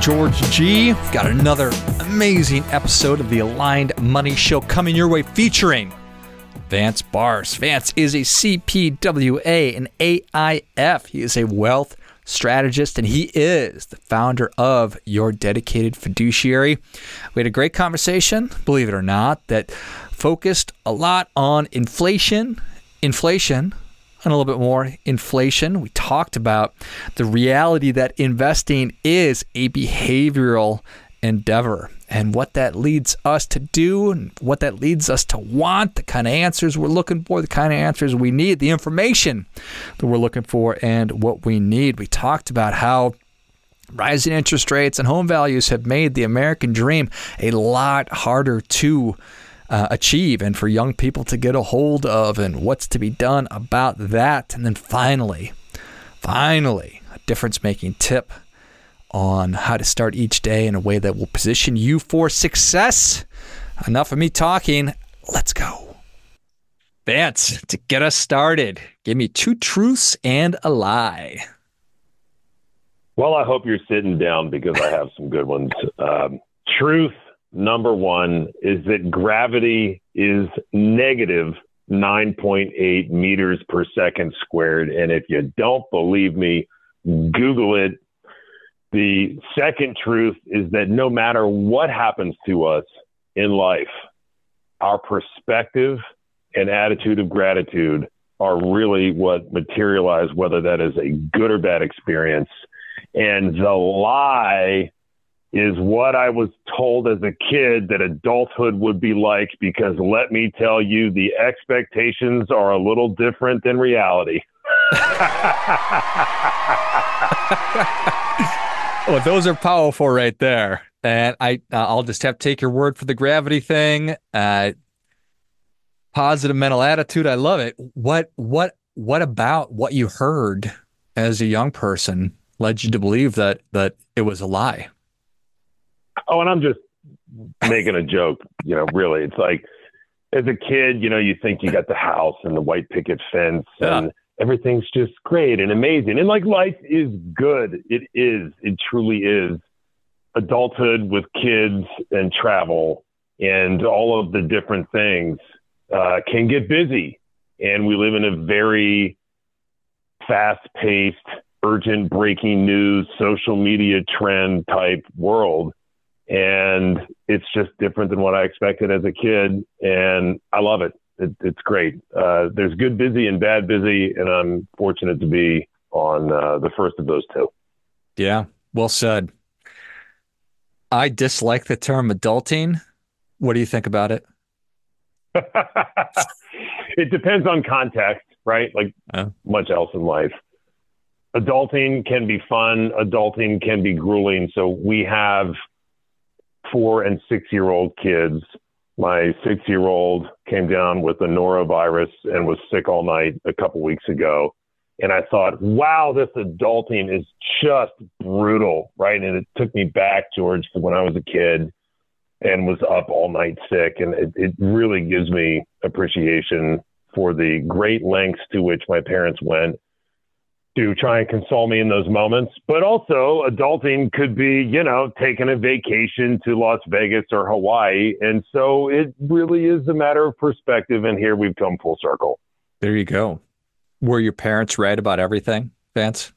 George G. We've got another amazing episode of the Aligned Money Show coming your way featuring Vance Barse. Vance is a CPWA and AIF. He is a wealth strategist and he is the founder of Your Dedicated Fiduciary. We had a great conversation, believe it or not, that focused a lot on inflation, inflation, and a little bit more inflation. We talked about the reality that investing is a behavioral endeavor and what that leads us to do and what that leads us to want, the kind of answers we're looking for, the kind of answers we need, the information that we're looking for, and what we need. We talked about how rising interest rates and home values have made the American dream a lot harder to uh, achieve and for young people to get a hold of and what's to be done about that. And then finally, finally, a difference making tip on how to start each day in a way that will position you for success. Enough of me talking. Let's go. Vance, to get us started, give me two truths and a lie. Well, I hope you're sitting down because I have some good ones. Um, truth number one is that gravity is negative 9.8 meters per second squared. And if you don't believe me, Google it. The second truth is that no matter what happens to us in life, our perspective and attitude of gratitude are really what materialize whether that is a good or bad experience. And the lie is what I was told as a kid that adulthood would be like because let me tell you, the expectations are a little different than reality. well, those are powerful right there. And I, uh, I'll just have to take your word for the gravity thing. Uh, positive mental attitude. I love it. What, what, what about what you heard as a young person led you to believe that that it was a lie? Oh, and I'm just making a joke. You know, really, it's like as a kid, you know, you think you got the house and the white picket fence yeah. and everything's just great and amazing. And like life is good. It is. It truly is. Adulthood with kids and travel and all of the different things uh, can get busy. And we live in a very fast paced, urgent breaking news, social media trend type world and it's just different than what I expected as a kid, and I love it. it it's great. Uh, there's good busy and bad busy, and I'm fortunate to be on uh, the first of those two. Yeah, well said. I dislike the term adulting. What do you think about it? it depends on context, right? Like oh. much else in life. Adulting can be fun, adulting can be grueling. So we have four and six year old kids. My six year old came down with the norovirus and was sick all night a couple weeks ago. And I thought, wow, this adulting is just brutal, right? And it took me back, George, to when I was a kid and was up all night sick. And it, it really gives me appreciation for the great lengths to which my parents went to try and console me in those moments. But also, adulting could be, you know, taking a vacation to Las Vegas or Hawaii. And so it really is a matter of perspective. And here we've come full circle. There you go. Were your parents right about everything, Vance?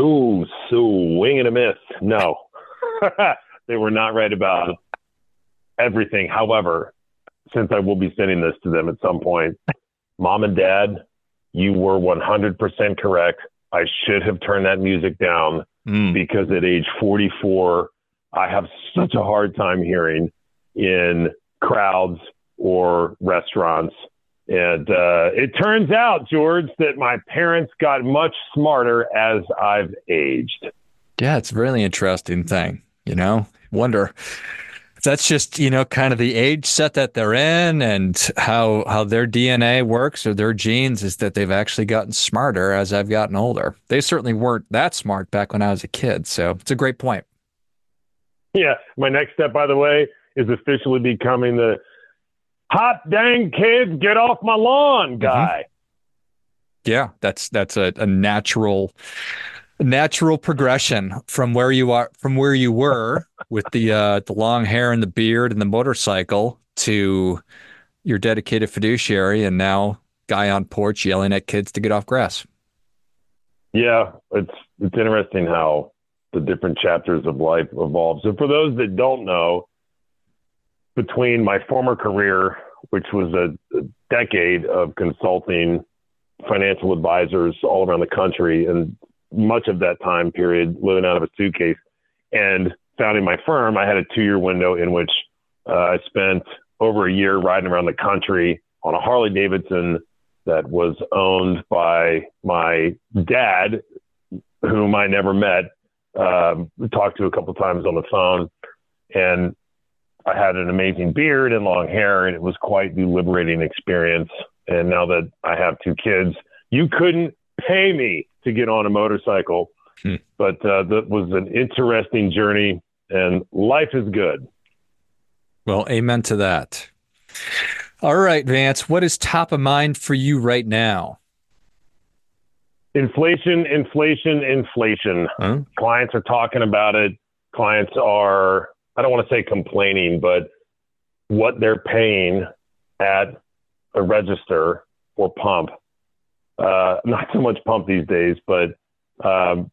Ooh, so wing and a miss. No, they were not right about everything. However, since I will be sending this to them at some point, mom and dad you were 100% correct. I should have turned that music down mm. because at age 44, I have such a hard time hearing in crowds or restaurants. And uh, it turns out, George, that my parents got much smarter as I've aged. Yeah, it's a really interesting thing. You know, wonder that's just you know kind of the age set that they're in and how how their DNA works or their genes is that they've actually gotten smarter as I've gotten older. They certainly weren't that smart back when I was a kid, so it's a great point. Yeah, my next step, by the way, is officially becoming the hot dang kids get off my lawn mm-hmm. guy. Mm-hmm. Yeah, that's that's a, a natural natural progression from where you are from where you were with the uh, the long hair and the beard and the motorcycle to your dedicated fiduciary and now guy on porch yelling at kids to get off grass. Yeah, it's it's interesting how the different chapters of life evolve. So for those that don't know, between my former career, which was a, a decade of consulting financial advisors all around the country, and much of that time period living out of a suitcase, and founding my firm, I had a two-year window in which uh, I spent over a year riding around the country on a Harley Davidson that was owned by my dad, whom I never met. Um, talked to a couple times on the phone, and I had an amazing beard and long hair, and it was quite the liberating experience. And now that I have two kids, you couldn't pay me to get on a motorcycle, hmm. but uh, that was an interesting journey, and life is good. Well, amen to that. All right, Vance, what is top of mind for you right now? Inflation, inflation, inflation. Huh? Clients are talking about it. Clients are, I don't want to say complaining, but what they're paying at a register or pump. Uh, not so much pump these days, but um,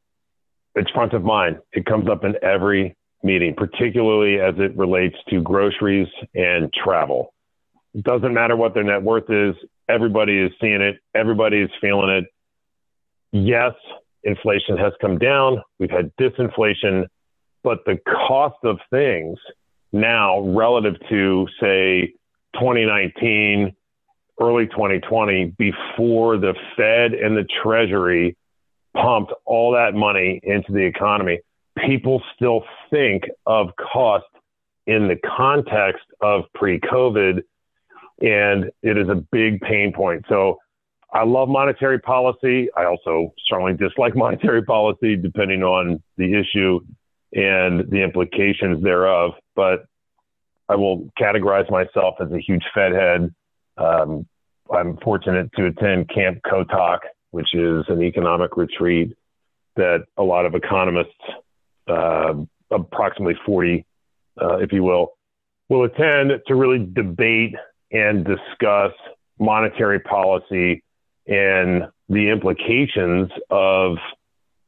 it's front of mind. It comes up in every meeting, particularly as it relates to groceries and travel. It doesn't matter what their net worth is. Everybody is seeing it. Everybody is feeling it. Yes, inflation has come down. We've had disinflation, but the cost of things now relative to say 2019, early 2020, before the Fed and the Treasury pumped all that money into the economy, people still think of cost in the context of pre COVID, and it is a big pain point. So I love monetary policy. I also strongly dislike monetary policy, depending on the issue and the implications thereof. But I will categorize myself as a huge Fed head. Um, I'm fortunate to attend Camp Kotok, which is an economic retreat that a lot of economists uh, approximately 40, uh, if you will, will attend to really debate and discuss monetary policy and the implications of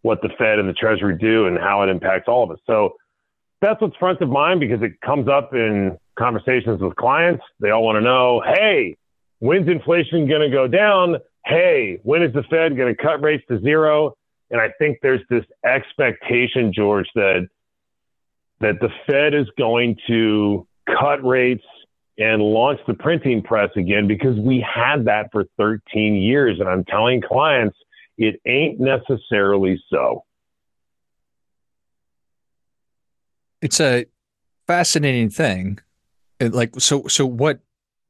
what the Fed and the Treasury do and how it impacts all of us. So that's what's front of mind because it comes up in conversations with clients. They all want to know, hey, when's inflation going to go down? Hey, when is the Fed going to cut rates to zero? And I think there's this expectation, George, that that the Fed is going to cut rates and launch the printing press again because we had that for 13 years. And I'm telling clients it ain't necessarily so. It's a fascinating thing. It, like so so what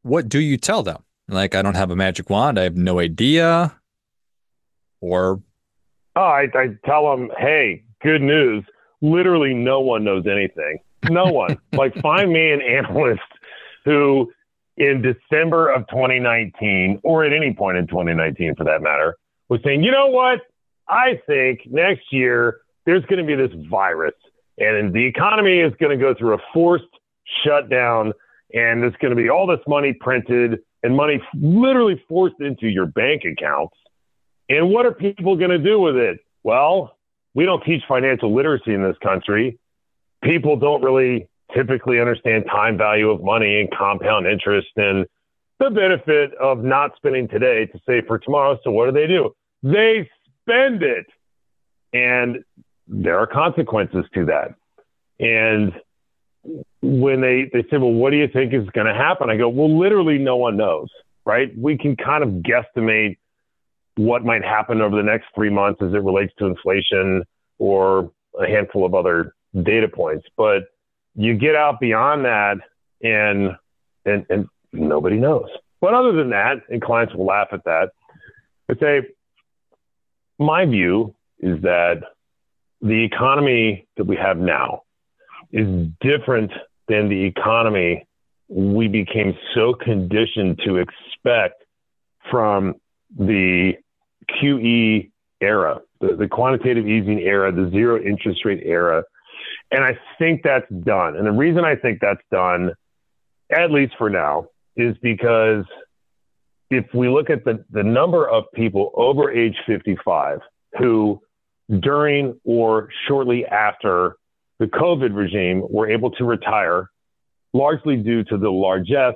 what do you tell them? Like I don't have a magic wand. I have no idea. Or Oh, I, I tell them, hey, good news. Literally, no one knows anything. No one. like, find me an analyst who, in December of 2019, or at any point in 2019 for that matter, was saying, you know what? I think next year there's going to be this virus, and the economy is going to go through a forced shutdown, and there's going to be all this money printed and money literally forced into your bank accounts and what are people going to do with it? Well, we don't teach financial literacy in this country. People don't really typically understand time value of money and compound interest and the benefit of not spending today to save for tomorrow. So what do they do? They spend it. And there are consequences to that. And when they, they say, well, what do you think is going to happen? I go, well, literally no one knows, right? We can kind of guesstimate what might happen over the next three months as it relates to inflation or a handful of other data points. But you get out beyond that and and and nobody knows. But other than that, and clients will laugh at that, I say my view is that the economy that we have now is different than the economy we became so conditioned to expect from the QE era. the, the quantitative easing era, the zero interest rate era. And I think that's done. And the reason I think that's done, at least for now, is because if we look at the, the number of people over age 55 who, during or shortly after the COVID regime, were able to retire, largely due to the largesse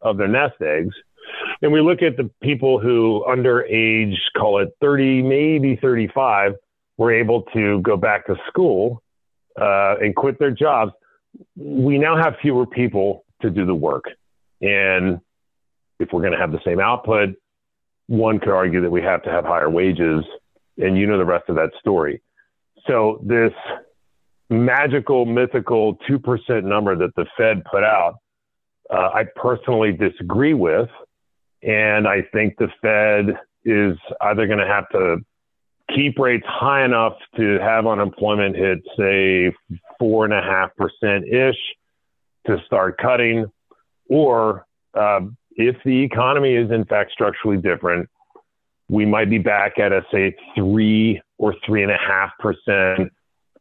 of their nest eggs. And we look at the people who, under age, call it 30, maybe 35, were able to go back to school uh, and quit their jobs. We now have fewer people to do the work. And if we're going to have the same output, one could argue that we have to have higher wages, and you know the rest of that story. So this magical, mythical 2% number that the Fed put out, uh, I personally disagree with. And I think the Fed is either going to have to keep rates high enough to have unemployment hit, say, four and a half percent ish to start cutting, or uh, if the economy is in fact structurally different, we might be back at a say three or three and a half percent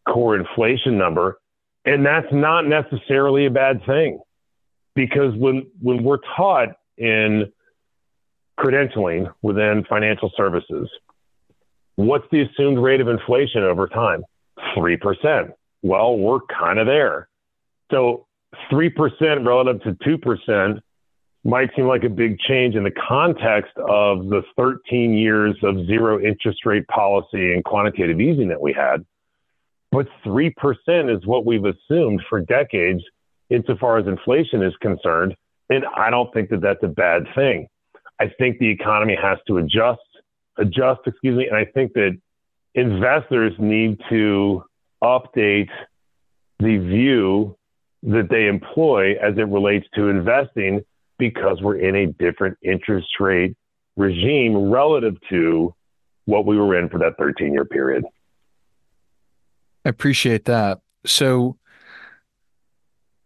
core inflation number. And that's not necessarily a bad thing because when, when we're taught in credentialing within financial services, what's the assumed rate of inflation over time? 3%. Well, we're kind of there. So 3% relative to 2% might seem like a big change in the context of the 13 years of zero interest rate policy and quantitative easing that we had. But 3% is what we've assumed for decades insofar as inflation is concerned. And I don't think that that's a bad thing. I think the economy has to adjust, adjust, excuse me. And I think that investors need to update the view that they employ as it relates to investing because we're in a different interest rate regime relative to what we were in for that 13 year period. I appreciate that. So,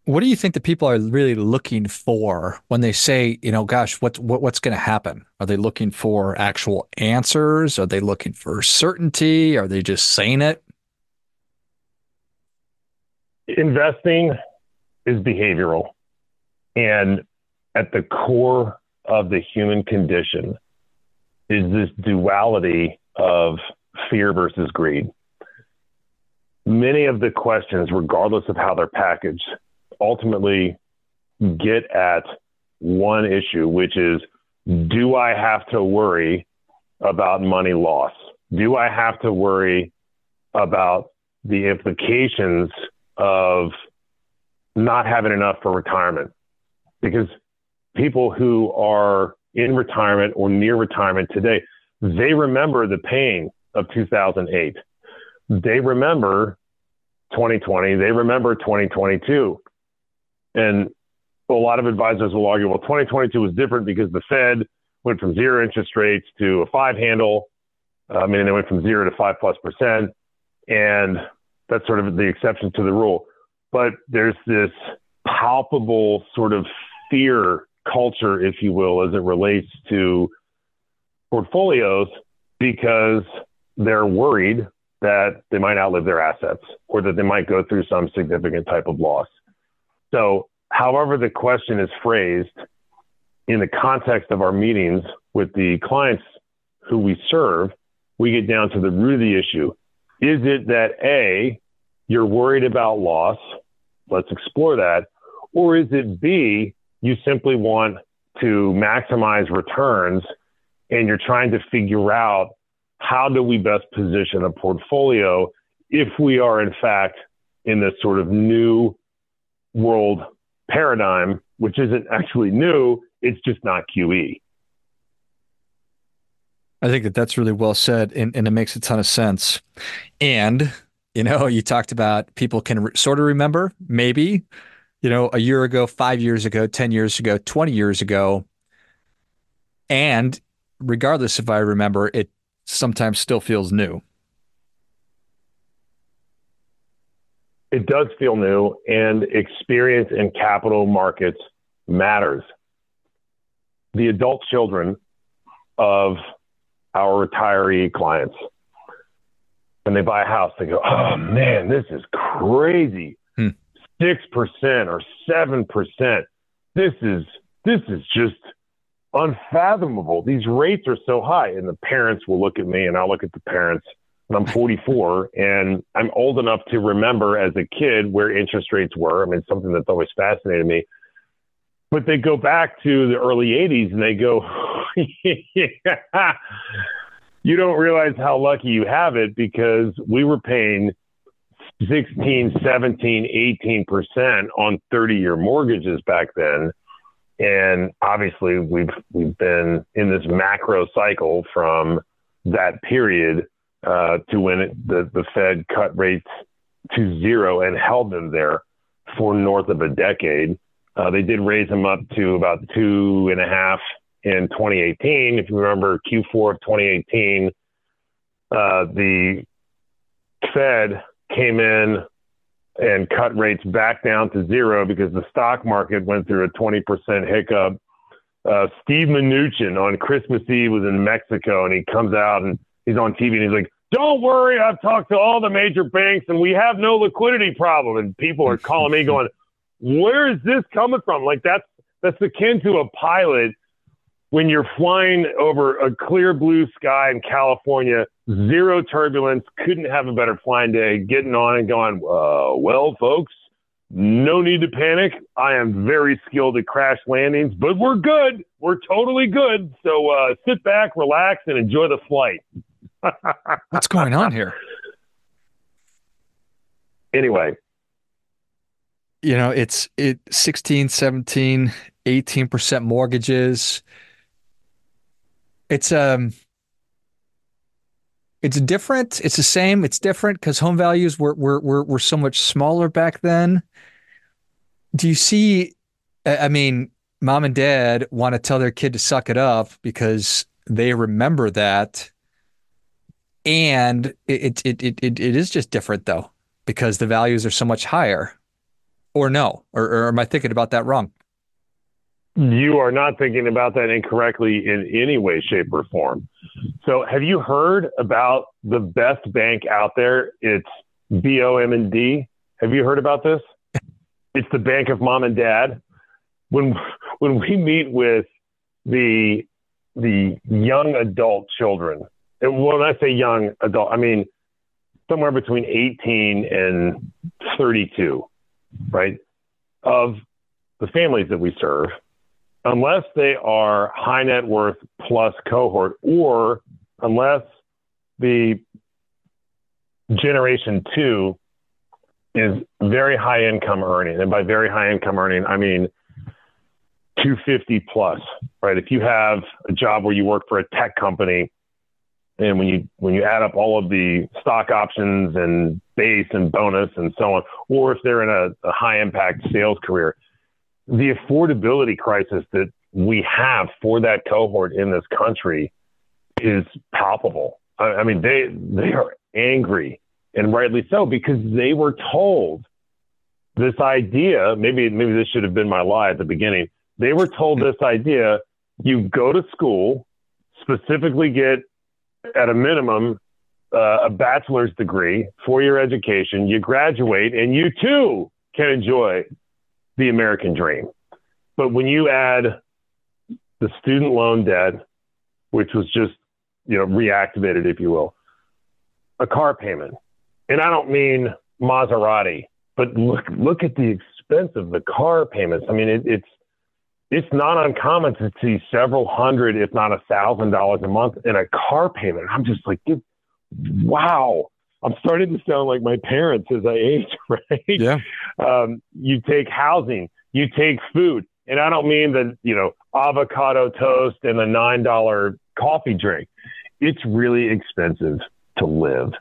what do you think the people are really looking for when they say, you know, gosh, what, what what's going to happen? Are they looking for actual answers? Are they looking for certainty? Are they just saying it? Investing is behavioral. And at the core of the human condition is this duality of fear versus greed. Many of the questions, regardless of how they're packaged, ultimately get at one issue, which is do I have to worry about money loss? Do I have to worry about the implications of not having enough for retirement? Because people who are in retirement or near retirement today, they remember the pain of 2008. They remember 2020. They remember 2022. And a lot of advisors will argue, well, 2022 was different because the Fed went from zero interest rates to a five handle. I mean, they went from zero to five plus percent. And that's sort of the exception to the rule. But there's this palpable sort of fear culture, if you will, as it relates to portfolios because they're worried that they might outlive their assets or that they might go through some significant type of loss. So, however, the question is phrased in the context of our meetings with the clients who we serve, we get down to the root of the issue. Is it that A, you're worried about loss? Let's explore that. Or is it B, you simply want to maximize returns and you're trying to figure out how do we best position a portfolio if we are in fact in this sort of new world paradigm, which isn't actually new, it's just not QE. I think that that's really well said, and, and it makes a ton of sense. And, you know, you talked about people can re- sort of remember, maybe, you know, a year ago, five years ago, 10 years ago, 20 years ago. And regardless if I remember, it sometimes still feels new. It does feel new, and experience in capital markets matters. The adult children of our retiree clients when they buy a house, they go, "Oh man, this is crazy, hmm. Six hmm. percent or seven percent. This is this is just unfathomable. These rates are so high." And the parents will look at me, and I'll look at the parents. And I'm 44, and I'm old enough to remember as a kid where interest rates were. I mean, something that's always fascinated me. But they go back to the early 80s, and they go, yeah you don't realize how lucky you have it because we were paying 16, 17, 18% on 30 year mortgages back then. And obviously we've, we've been in this macro cycle from that period uh, to when it, the, the Fed cut rates to zero and held them there for north of a decade. Uh, they did raise them up to about two and a half in 2018. If you remember Q4 of 2018, uh, the Fed came in and cut rates back down to zero because the stock market went through a 20% hiccup. Uh, Steve Mnuchin on Christmas Eve was in Mexico and he comes out and he's on TV and he's like, don't worry, I've talked to all the major banks and we have no liquidity problem. And people are calling me going, where is this coming from? Like that's, that's akin to a pilot when you're flying over a clear blue sky in California, zero turbulence, couldn't have a better flying day, getting on and going, uh, well, folks, no need to panic. I am very skilled at crash landings, but we're good. We're totally good. So uh, sit back, relax, and enjoy the flight. What's going on here? Anyway, you know, it's it 16, 17, 18% mortgages it's um it's different. It's the same. It's different because home values were, were were were so much smaller back then. Do you see? I mean, mom and dad want to tell their kid to suck it up because they remember that, and it it it it, it is just different though because the values are so much higher. Or no? Or, or am I thinking about that wrong? You are not thinking about that incorrectly in any way, shape, or form. So, have you heard about the best bank out there? It's BOM&D. Have you heard about this? It's the bank of mom and dad. When when we meet with the the young adult children, and when I say young adult, I mean somewhere between 18 and 32, right? Of the families that we serve, unless they are high net worth plus cohort, or unless the generation two is very high income earning. And by very high income earning, I mean 250 plus, right? If you have a job where you work for a tech company and when you when you add up all of the stock options and base and bonus and so on, or if they're in a, a high impact sales career, the affordability crisis that we have for that cohort in this country is palpable. I, I mean, they they are angry and rightly so because they were told this idea. Maybe maybe this should have been my lie at the beginning. They were told this idea: you go to school, specifically get at a minimum uh, a bachelor's degree, four year education. You graduate, and you too can enjoy the American dream. But when you add the student loan debt, which was just, you know, reactivated, if you will, a car payment. And I don't mean Maserati, but look, look at the expense of the car payments. I mean, it, it's, it's not uncommon to see several hundred, if not a thousand dollars a month in a car payment. I'm just like, wow. I'm starting to sound like my parents as I age, right? Yeah. Um, you take housing, you take food, and I don't mean the you know avocado toast and a nine dollar coffee drink. It's really expensive to live,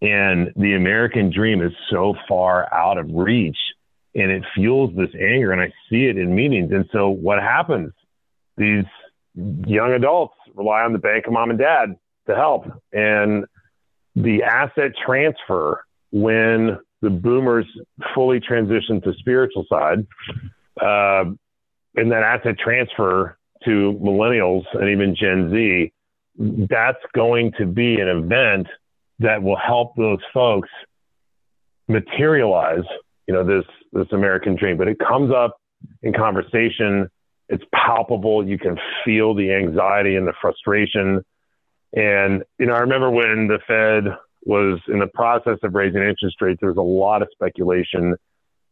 and the American dream is so far out of reach, and it fuels this anger. And I see it in meetings. And so what happens? These young adults rely on the bank of mom and dad to help, and the asset transfer when the boomers fully transition to spiritual side, uh, and that asset transfer to millennials and even Gen Z, that's going to be an event that will help those folks materialize, you know, this this American dream. But it comes up in conversation. It's palpable. You can feel the anxiety and the frustration. And you know, I remember when the Fed was in the process of raising interest rates, there was a lot of speculation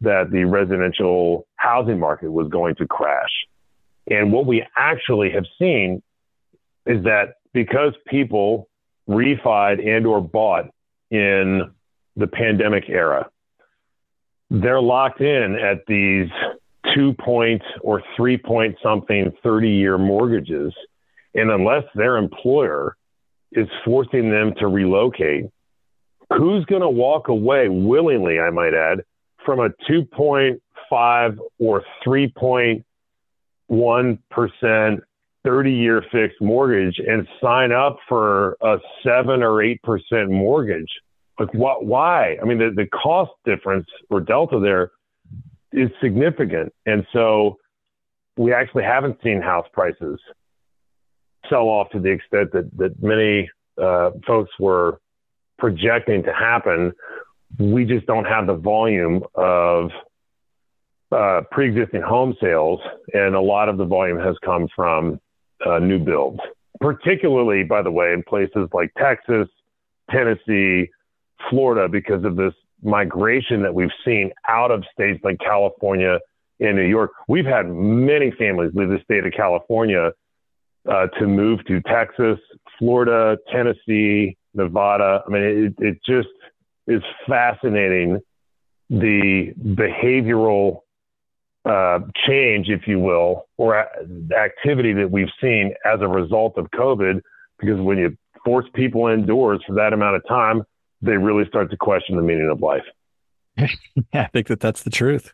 that the residential housing market was going to crash. And what we actually have seen is that because people refied and or bought in the pandemic era, they're locked in at these two point or three point something 30 year mortgages. And unless their employer is forcing them to relocate, who's going to walk away willingly, I might add, from a 2.5 or 3.1% 30 year fixed mortgage and sign up for a 7 or 8% mortgage? Like, what, why? I mean, the, the cost difference or delta there is significant. And so we actually haven't seen house prices sell off to the extent that, that many uh, folks were projecting to happen. We just don't have the volume of uh, pre-existing home sales, and a lot of the volume has come from uh, new builds, particularly, by the way, in places like Texas, Tennessee, Florida, because of this migration that we've seen out of states like California and New York. We've had many families leave the state of California uh, to move to Texas, Florida, Tennessee, Nevada. I mean, it, it just is fascinating the behavioral uh, change, if you will, or activity that we've seen as a result of COVID. Because when you force people indoors for that amount of time, they really start to question the meaning of life. yeah, I think that that's the truth.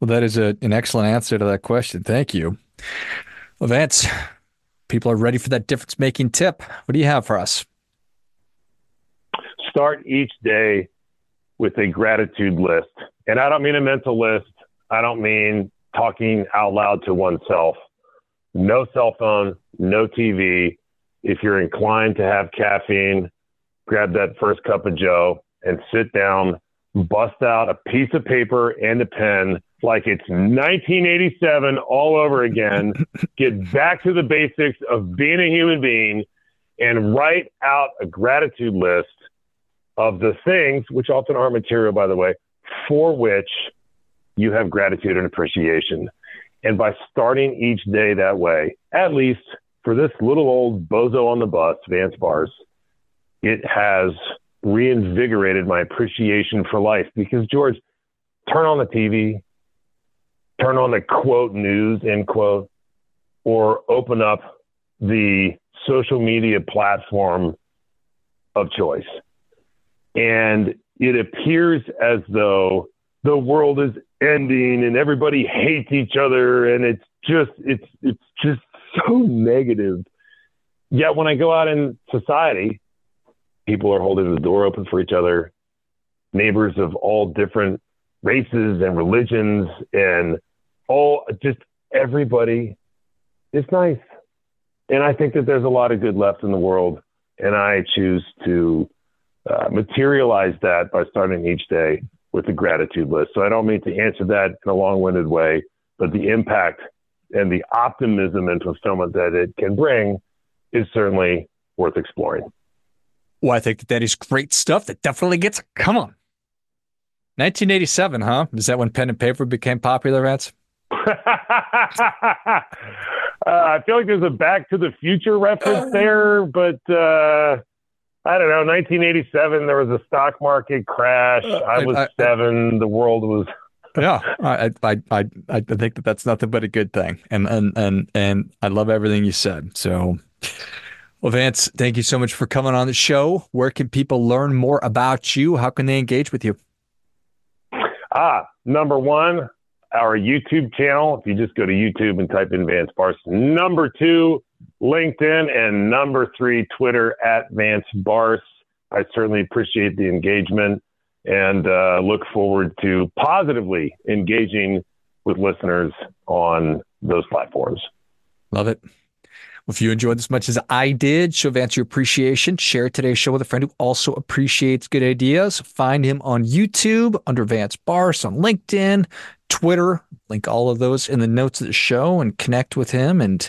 Well, that is a, an excellent answer to that question. Thank you. Well, Vance, people are ready for that difference making tip. What do you have for us? Start each day with a gratitude list. And I don't mean a mental list, I don't mean talking out loud to oneself. No cell phone, no TV. If you're inclined to have caffeine, grab that first cup of Joe and sit down, bust out a piece of paper and a pen like it's 1987 all over again. Get back to the basics of being a human being and write out a gratitude list of the things, which often aren't material, by the way, for which you have gratitude and appreciation. And by starting each day that way, at least for this little old bozo on the bus, Vance Barse, it has reinvigorated my appreciation for life because George, turn on the TV, turn on the quote news, end quote, or open up the social media platform of choice. And it appears as though the world is ending and everybody hates each other and it's just it's it's just so negative. Yet when I go out in society, people are holding the door open for each other, neighbors of all different races and religions, and all just everybody is nice. And I think that there's a lot of good left in the world, and I choose to uh, materialize that by starting each day with a gratitude list. So I don't mean to answer that in a long-winded way, but the impact and the optimism and fulfillment that it can bring is certainly worth exploring. Well, I think that that is great stuff. That definitely gets. Come on. 1987, huh? Is that when pen and paper became popular, Vance? uh, I feel like there's a Back to the Future reference there, but uh, I don't know. 1987, there was a stock market crash. Uh, I was I, I, seven. The world was. yeah, I, I I I think that that's nothing but a good thing, and and and and I love everything you said. So. Well, Vance, thank you so much for coming on the show. Where can people learn more about you? How can they engage with you? Ah, number one, our YouTube channel. If you just go to YouTube and type in Vance Barse. Number two, LinkedIn. And number three, Twitter at Vance Barse. I certainly appreciate the engagement and uh, look forward to positively engaging with listeners on those platforms. Love it. If you enjoyed as much as I did, show Vance your appreciation. Share today's show with a friend who also appreciates good ideas. Find him on YouTube under Vance Barse, on LinkedIn, Twitter. Link all of those in the notes of the show and connect with him and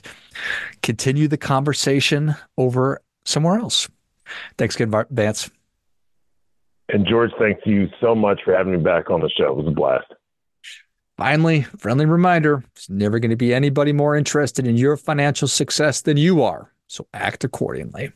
continue the conversation over somewhere else. Thanks again, Vance. And George, thank you so much for having me back on the show. It was a blast. Finally, friendly reminder there's never going to be anybody more interested in your financial success than you are. So act accordingly.